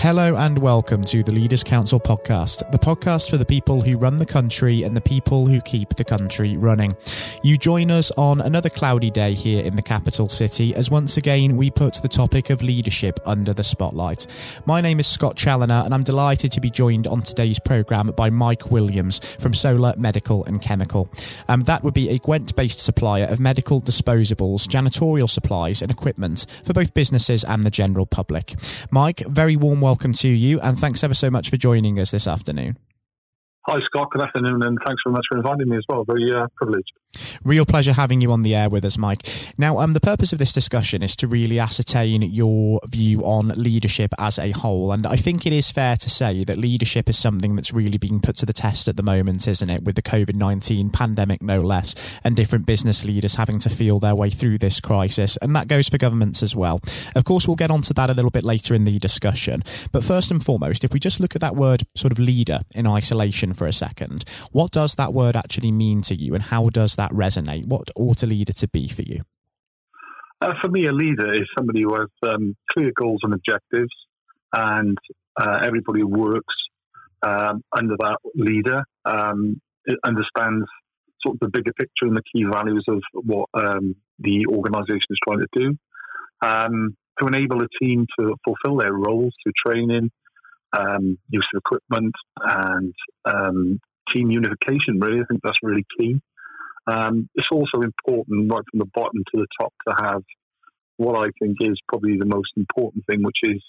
Hello and welcome to the Leaders Council podcast, the podcast for the people who run the country and the people who keep the country running. You join us on another cloudy day here in the capital city as once again we put the topic of leadership under the spotlight. My name is Scott Challoner and I'm delighted to be joined on today's programme by Mike Williams from Solar Medical and Chemical. Um, that would be a Gwent based supplier of medical disposables, janitorial supplies, and equipment for both businesses and the general public. Mike, very warm welcome to you, and thanks ever so much for joining us this afternoon. Hi, Scott. Good afternoon, and thanks very much for inviting me as well. Very uh, privileged. Real pleasure having you on the air with us, Mike. Now, um, the purpose of this discussion is to really ascertain your view on leadership as a whole. And I think it is fair to say that leadership is something that's really being put to the test at the moment, isn't it? With the COVID 19 pandemic, no less, and different business leaders having to feel their way through this crisis. And that goes for governments as well. Of course, we'll get onto that a little bit later in the discussion. But first and foremost, if we just look at that word sort of leader in isolation for a second. What does that word actually mean to you, and how does that resonate? What ought a leader to be for you? Uh, for me, a leader is somebody who has um, clear goals and objectives, and uh, everybody works um, under that leader um, understands sort of the bigger picture and the key values of what um, the organisation is trying to do. Um, to enable a team to fulfil their roles through training, um, use of equipment, and team unification. Really, I think that's really key. Um, it's also important, right from the bottom to the top, to have what I think is probably the most important thing, which is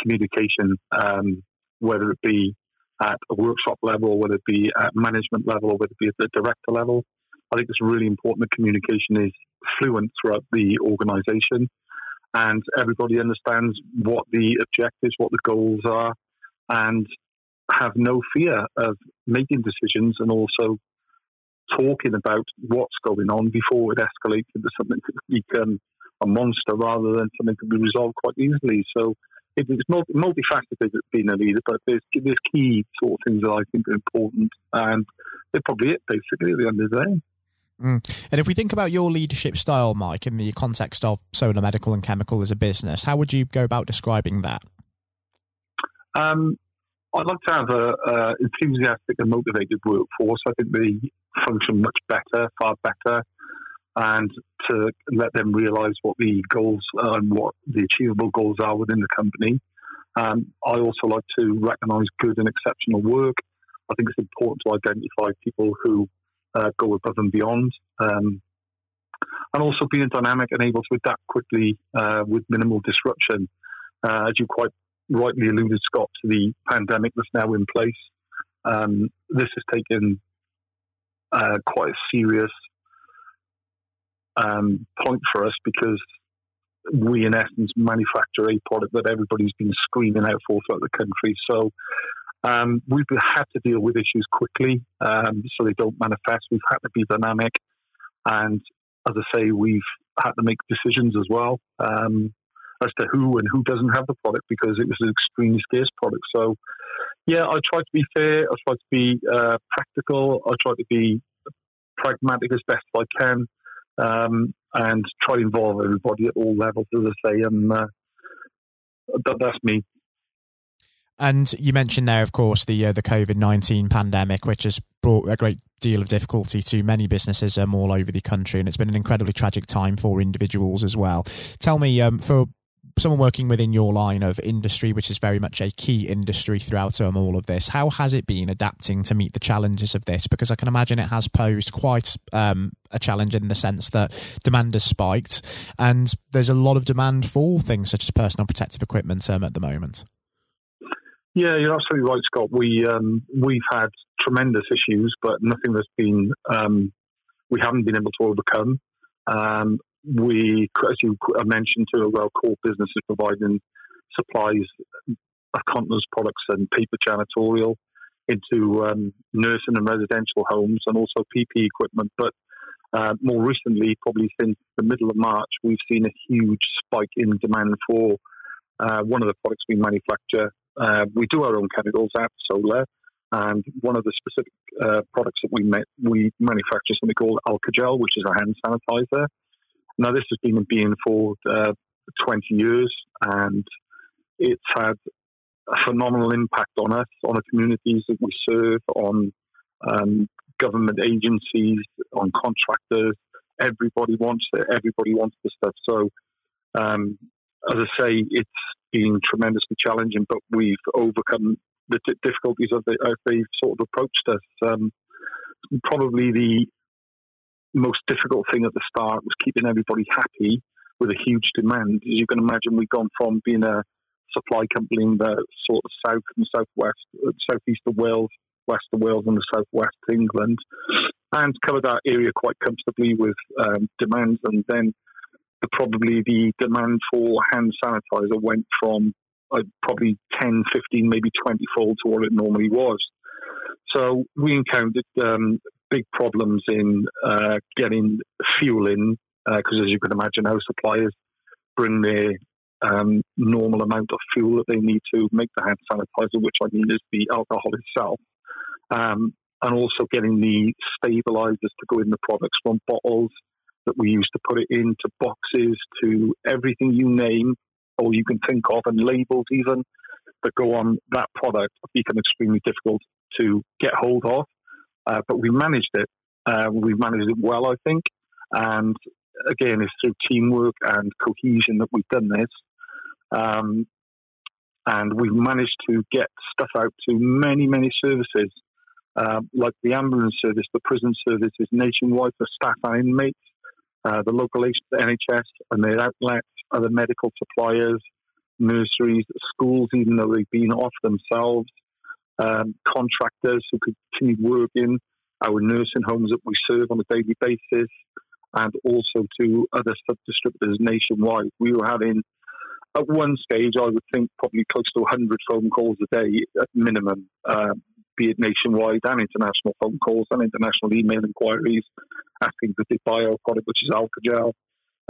communication, um, whether it be at a workshop level, whether it be at management level, whether it be at the director level. I think it's really important that communication is fluent throughout the organisation and everybody understands what the objectives, what the goals are, and have no fear of making decisions and also talking about what's going on before it escalates into something that could become a monster rather than something that can be resolved quite easily. So it's multifaceted being a leader, but there's, there's key sort of things that I think are important, and they're probably it basically at the end of the day. Mm. And if we think about your leadership style, Mike, in the context of Solar Medical and Chemical as a business, how would you go about describing that? Um, I'd like to have an enthusiastic and motivated workforce. I think they function much better, far better, and to let them realise what the goals and what the achievable goals are within the company. Um, I also like to recognise good and exceptional work. I think it's important to identify people who uh, go above and beyond. Um, and also being dynamic and able to adapt quickly uh, with minimal disruption. Uh, as you quite rightly alluded, Scott, to the pandemic that's now in place. Um, this has taken uh, quite a serious um, point for us because we, in essence, manufacture a product that everybody's been screaming out for throughout the country. So um, we've had to deal with issues quickly um, so they don't manifest. We've had to be dynamic. And as I say, we've had to make decisions as well. Um, as to who and who doesn't have the product because it was an extremely scarce product. So, yeah, I try to be fair. I try to be uh, practical. I try to be pragmatic as best I can, um, and try to involve everybody at all levels, as I say. And uh, that, that's me. And you mentioned there, of course, the uh, the COVID nineteen pandemic, which has brought a great deal of difficulty to many businesses um, all over the country, and it's been an incredibly tragic time for individuals as well. Tell me, um, for someone working within your line of industry, which is very much a key industry throughout um, all of this, how has it been adapting to meet the challenges of this? Because I can imagine it has posed quite um, a challenge in the sense that demand has spiked, and there's a lot of demand for things such as personal protective equipment um, at the moment. Yeah, you're absolutely right, Scott. We um, we've had tremendous issues, but nothing that's been um, we haven't been able to overcome. Um, we, as you mentioned, to our core business is providing supplies of continence products and paper janitorial into um, nursing and residential homes and also PP equipment. But uh, more recently, probably since the middle of March, we've seen a huge spike in demand for uh, one of the products we manufacture. Uh, we do our own chemicals at Solar, and one of the specific uh, products that we ma- we manufacture is something called Alcogel, which is a hand sanitizer. Now, this has been in being for uh, 20 years and it's had a phenomenal impact on us, on the communities that we serve, on um, government agencies, on contractors. Everybody wants it. Everybody wants the stuff. So, um, as I say, it's been tremendously challenging, but we've overcome the difficulties they, as they've sort of approached us. Um, probably the most difficult thing at the start was keeping everybody happy with a huge demand. As you can imagine, we've gone from being a supply company in the sort of south and southwest, uh, southeast of Wales, west of Wales, and the southwest of England, and covered that area quite comfortably with um, demands. And then the, probably the demand for hand sanitizer went from uh, probably 10, 15, maybe 20 fold to what it normally was. So we encountered um, big problems in uh, getting fuel in because, uh, as you can imagine, our suppliers bring their um, normal amount of fuel that they need to make the hand sanitizer, which I mean is the alcohol itself, um, and also getting the stabilizers to go in the products from bottles that we use to put it into boxes to everything you name or you can think of, and labels even that go on that product become extremely difficult to get hold of. Uh, but we managed it. Uh, we managed it well, I think. And again, it's through teamwork and cohesion that we've done this. Um, and we've managed to get stuff out to many, many services, uh, like the ambulance service, the prison services nationwide for staff and inmates, uh, the local NHS and their outlets, other medical suppliers, nurseries, schools, even though they've been off themselves, um, contractors who could continue working, our nursing homes that we serve on a daily basis, and also to other sub distributors nationwide. We were having, at one stage, I would think probably close to 100 phone calls a day at minimum, uh, be it nationwide and international phone calls and international email inquiries asking could they buy our product, which is Alcogel,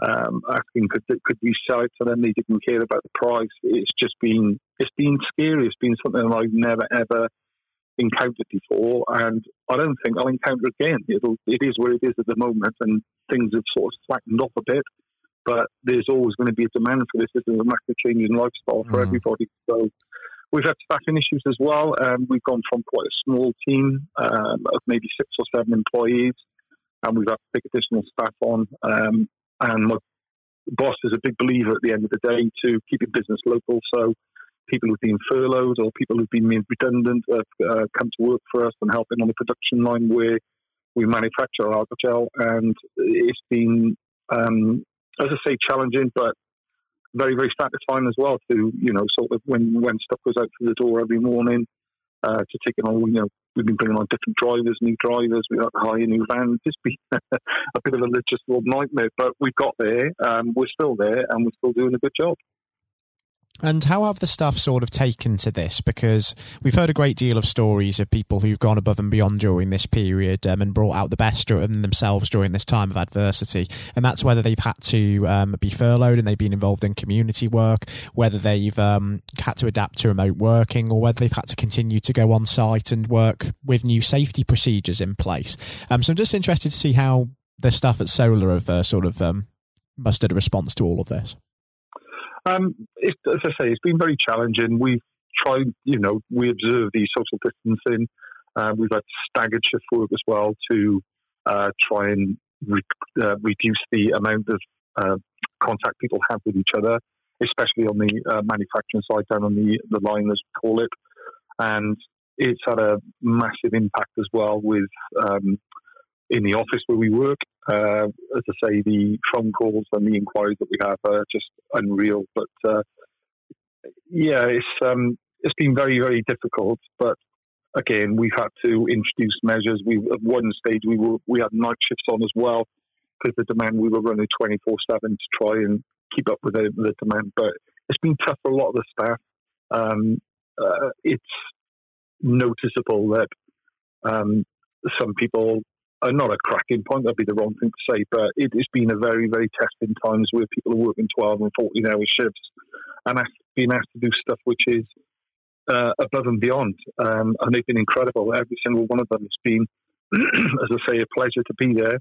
um, asking could could we sell it to them. They didn't care about the price. It's just been it's been scary. It's been something I've never ever encountered before, and I don't think I'll encounter again. It'll, it is where it is at the moment, and things have sort of flattened off a bit. But there's always going to be a demand for this. This is a massive change in lifestyle for mm. everybody. So we've had staffing issues as well. Um, we've gone from quite a small team um, of maybe six or seven employees, and we've had to take additional staff on. Um, and my boss is a big believer at the end of the day to keeping business local. So people who've been furloughed or people who've been made redundant have uh, come to work for us and helping on the production line where we manufacture our gel. And it's been, um, as I say, challenging, but very, very satisfying as well to, you know, sort of when, when stuff goes out through the door every morning, uh, to take it on, you know, we've been bringing on different drivers, new drivers, we've got to hire new vans. It's been a bit of a logistical nightmare, but we got there, um, we're still there, and we're still doing a good job. And how have the staff sort of taken to this? Because we've heard a great deal of stories of people who've gone above and beyond during this period um, and brought out the best in themselves during this time of adversity. And that's whether they've had to um, be furloughed and they've been involved in community work, whether they've um, had to adapt to remote working, or whether they've had to continue to go on site and work with new safety procedures in place. Um, so I'm just interested to see how the staff at Solar have uh, sort of um, mustered a response to all of this. Um, it, as I say, it's been very challenging. We've tried, you know, we observe the social distancing. Uh, we've had staggered shift work as well to uh, try and re- uh, reduce the amount of uh, contact people have with each other, especially on the uh, manufacturing side, down on the, the line, as we call it. And it's had a massive impact as well with um, in the office where we work. Uh, as I say, the phone calls and the inquiries that we have are just unreal. But uh, yeah, it's um, it's been very very difficult. But again, we've had to introduce measures. We at one stage we were we had night shifts on as well because the demand we were running twenty four seven to try and keep up with the, the, demand. But it's been tough for a lot of the staff. Um, uh, it's noticeable that um, some people uh, not a cracking point, that'd be the wrong thing to say, but it has been a very, very testing times where people are working 12 and 14 hour shifts and being asked to do stuff which is uh, above and beyond. Um, and they've been incredible. Every single one of them has been, as I say, a pleasure to be there,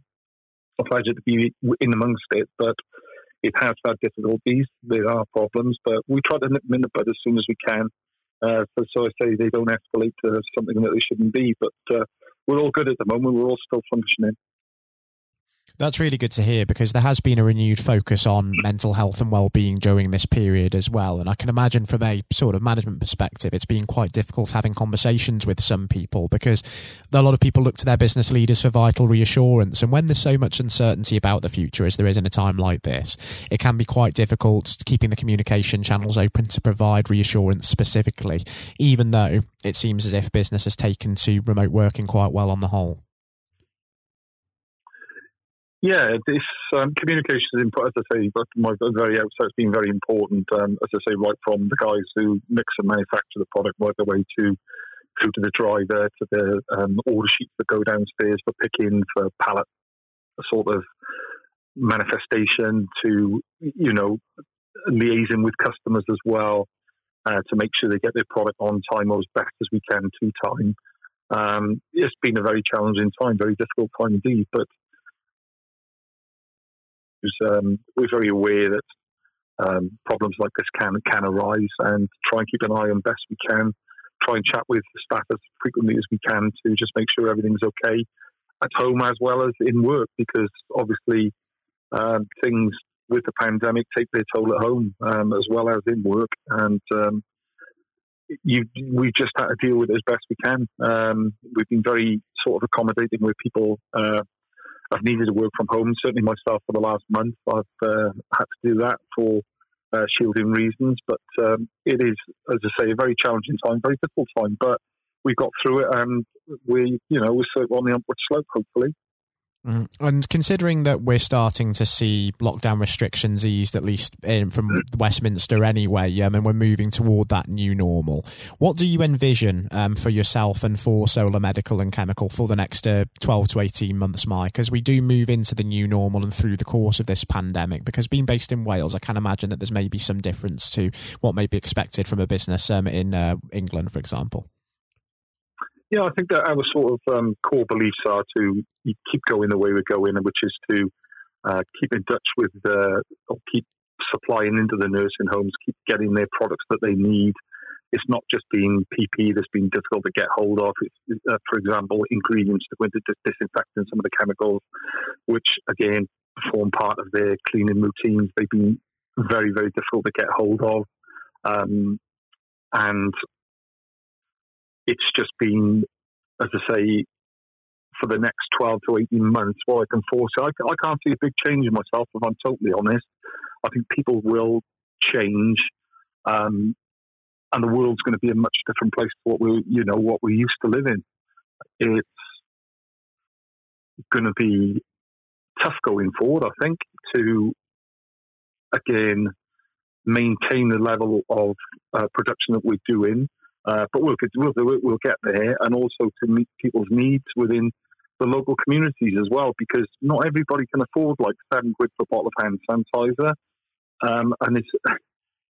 a pleasure to be in amongst it, but it has had difficulties. There are problems, but we try to nip them in the bud as soon as we can Uh, so, so, I say they don't escalate to something that they shouldn't be. But uh, we're all good at the moment. We're all still functioning. That's really good to hear because there has been a renewed focus on mental health and well-being during this period as well. And I can imagine from a sort of management perspective, it's been quite difficult having conversations with some people because a lot of people look to their business leaders for vital reassurance. And when there's so much uncertainty about the future, as there is in a time like this, it can be quite difficult keeping the communication channels open to provide reassurance specifically, even though it seems as if business has taken to remote working quite well on the whole. Yeah, this um, communication is important. As I say, my very outset, it's been very important. Um, as I say, right from the guys who mix and manufacture the product, right the way to through to the driver, to the um, order sheets that go downstairs for picking, for pallet a sort of manifestation, to you know liaising with customers as well uh, to make sure they get their product on time or as best as we can to time. Um, it's been a very challenging time, very difficult time indeed, but um, we're very aware that um, problems like this can can arise, and try and keep an eye on best we can. Try and chat with the staff as frequently as we can to just make sure everything's okay at home as well as in work, because obviously um, things with the pandemic take their toll at home um, as well as in work, and um, you, we just had to deal with it as best we can. Um, we've been very sort of accommodating with people uh, I've needed to work from home. Certainly myself for the last month, I've uh, had to do that for uh, shielding reasons. But um, it is, as I say, a very challenging time, very difficult time. But we got through it, and we, you know, we're on the upward slope, hopefully. And considering that we're starting to see lockdown restrictions eased, at least in, from. Westminster anyway, um, and we're moving toward that new normal, what do you envision um, for yourself and for Solar Medical and Chemical for the next uh, 12 to 18 months, Mike, as we do move into the new normal and through the course of this pandemic? Because being based in Wales, I can imagine that there's maybe some difference to what may be expected from a business um, in uh, England, for example. Yeah, I think that our sort of um, core beliefs are to keep going the way we're going, which is to uh, keep in touch with, or keep supplying into the nursing homes, keep getting their products that they need. It's not just being PP that's been difficult to get hold of. It's, uh, for example, ingredients to go into disinfecting some of the chemicals, which again form part of their cleaning routines. They've been very, very difficult to get hold of. Um, and it's just been, as I say, for the next 12 to 18 months, what I can foresee, I, I can't see a big change in myself, if I'm totally honest. I think people will change, um, and the world's going to be a much different place to what we, you know, what we used to live in. It's going to be tough going forward, I think, to again maintain the level of uh, production that we're doing uh, but we'll, we'll, we'll get there and also to meet people's needs within the local communities as well, because not everybody can afford like seven quid for a bottle of hand sanitizer. Um, and it's,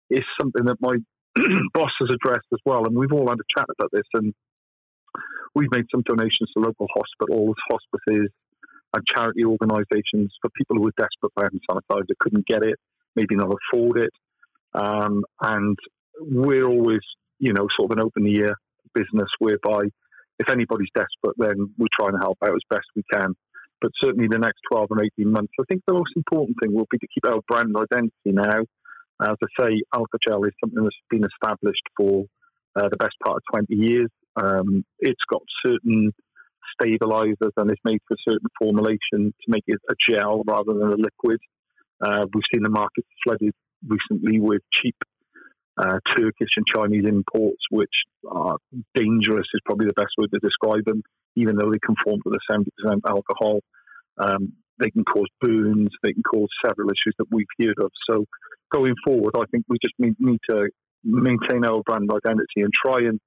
it's something that my boss has addressed as well. And we've all had a chat about this. And we've made some donations to local hospitals, hospices, and charity organisations for people who were desperate for hand sanitizer, couldn't get it, maybe not afford it. Um, and we're always you know, sort of an open ear business whereby if anybody's desperate, then we try and help out as best we can. But certainly the next 12 and 18 months, I think the most important thing will be to keep our brand identity now. As I say, Alcogel is something that's been established for uh, the best part of 20 years. Um, it's got certain stabilizers and it's made for certain formulation to make it a gel rather than a liquid. Uh, we've seen the market flooded recently with cheap uh, Turkish and Chinese imports, which are dangerous, is probably the best word to describe them, even though they conform to the 70% alcohol. Um, they can cause burns, they can cause several issues that we've heard of. So, going forward, I think we just need, need to maintain our brand identity and try and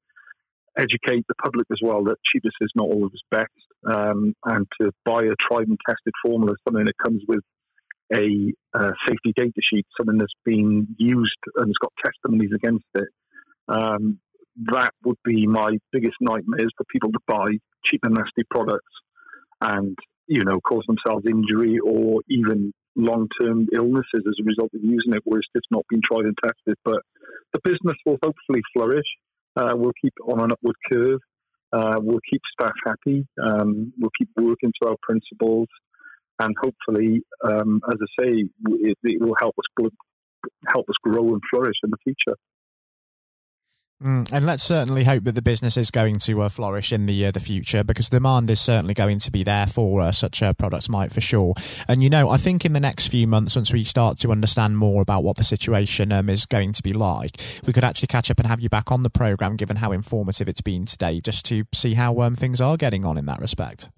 educate the public as well that cheapest is not always best, um, and to buy a tried and tested formula, something that comes with a uh, safety data sheet, something that's been used and has got testimonies against it. Um, that would be my biggest nightmare is for people to buy cheap and nasty products and, you know, cause themselves injury or even long term illnesses as a result of using it, where it's just not been tried and tested. But the business will hopefully flourish. Uh, we'll keep on an upward curve. Uh, we'll keep staff happy. Um, we'll keep working to our principles, and hopefully, um, as I say, it, it will help us help us grow and flourish in the future. Mm, and let's certainly hope that the business is going to uh, flourish in the uh, the future because demand is certainly going to be there for uh, such uh, products, Mike for sure. And you know, I think in the next few months, once we start to understand more about what the situation um, is going to be like, we could actually catch up and have you back on the program, given how informative it's been today, just to see how um, things are getting on in that respect.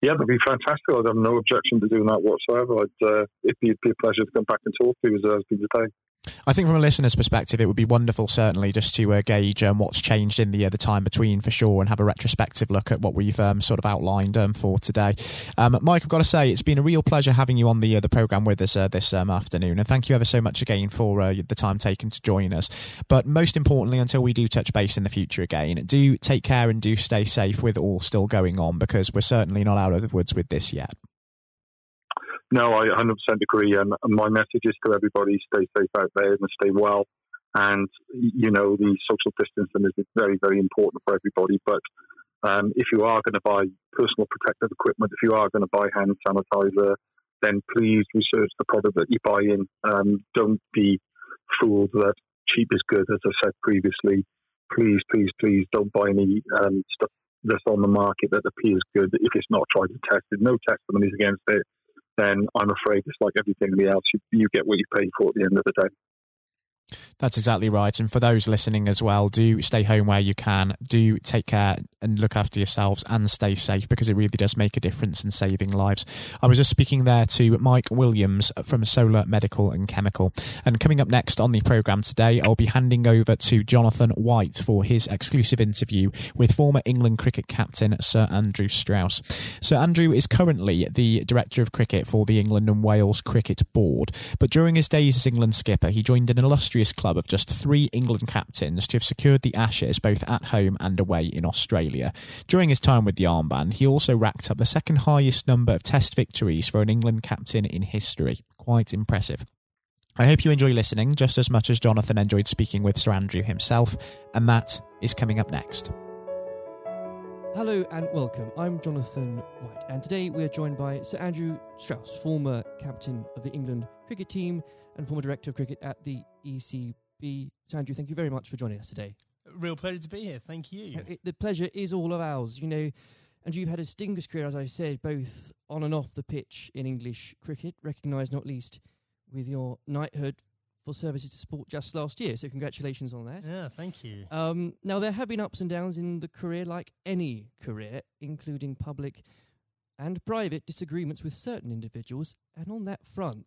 Yeah, that'd be fantastic. I'd have no objection to doing that whatsoever. Uh, it'd be, it'd, be, a pleasure to come back and talk to you as has been today. I think from a listener's perspective, it would be wonderful, certainly, just to uh, gauge um, what's changed in the uh, the time between for sure, and have a retrospective look at what we've um, sort of outlined um, for today. Um, Mike, I've got to say, it's been a real pleasure having you on the uh, the program with us uh, this um, afternoon, and thank you ever so much again for uh, the time taken to join us. But most importantly, until we do touch base in the future again, do take care and do stay safe with all still going on, because we're certainly not out of the woods with this yet. No, I 100% agree. And my message is to everybody stay safe out there and stay well. And, you know, the social distancing is very, very important for everybody. But um, if you are going to buy personal protective equipment, if you are going to buy hand sanitizer, then please research the product that you buy in. Um, don't be fooled that cheap is good, as I said previously. Please, please, please don't buy any um, stuff that's on the market that appears good if it's not tried and tested. No testimonies against it then I'm afraid it's like everything else. You, you get what you pay for at the end of the day. That's exactly right. And for those listening as well, do stay home where you can. Do take care and look after yourselves and stay safe because it really does make a difference in saving lives. I was just speaking there to Mike Williams from Solar Medical and Chemical. And coming up next on the programme today, I'll be handing over to Jonathan White for his exclusive interview with former England cricket captain Sir Andrew Strauss. Sir Andrew is currently the Director of Cricket for the England and Wales Cricket Board. But during his days as England skipper, he joined an illustrious club of just three England captains to have secured the Ashes both at home and away in Australia. During his time with the armband, he also racked up the second highest number of Test victories for an England captain in history. Quite impressive. I hope you enjoy listening just as much as Jonathan enjoyed speaking with Sir Andrew himself, and that is coming up next. Hello and welcome. I'm Jonathan White, and today we are joined by Sir Andrew Strauss, former captain of the England cricket team and former director of cricket at the ECB. Sir Andrew, thank you very much for joining us today. Real pleasure to be here. Thank you. It, the pleasure is all of ours. You know, and you've had a distinguished career, as I said, both on and off the pitch in English cricket, recognised not least with your knighthood for services to sport just last year. So congratulations on that. Yeah, thank you. Um, now there have been ups and downs in the career, like any career, including public and private disagreements with certain individuals. And on that front,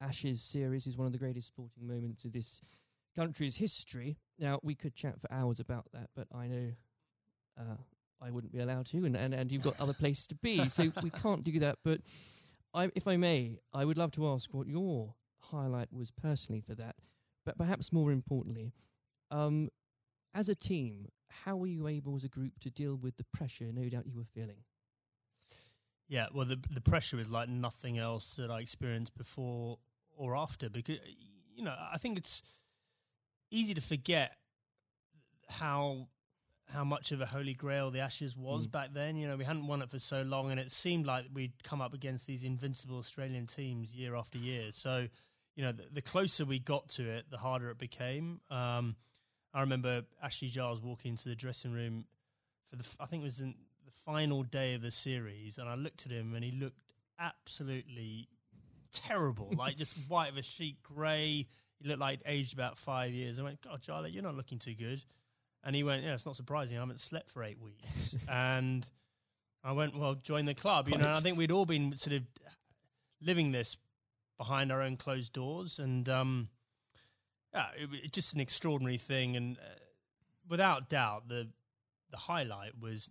Ashes series is one of the greatest sporting moments of this country's history. Now, we could chat for hours about that, but I know uh, I wouldn't be allowed to, and, and, and you've got other places to be, so we can't do that. But I, if I may, I would love to ask what your highlight was personally for that, but perhaps more importantly, um, as a team, how were you able as a group to deal with the pressure no doubt you were feeling? Yeah, well, the the pressure is like nothing else that I experienced before or after because you know I think it's easy to forget how how much of a holy grail the Ashes was mm. back then. You know, we hadn't won it for so long, and it seemed like we'd come up against these invincible Australian teams year after year. So, you know, the, the closer we got to it, the harder it became. Um, I remember Ashley Giles walking into the dressing room for the, I think it was in final day of the series, and I looked at him, and he looked absolutely terrible, like just white of a sheet, grey. He looked like aged about five years. I went, God, Charlie, you're not looking too good. And he went, yeah, it's not surprising. I haven't slept for eight weeks. and I went, well, join the club. You know, I think we'd all been sort of living this behind our own closed doors. And um, yeah, it, it's just an extraordinary thing. And uh, without doubt, the the highlight was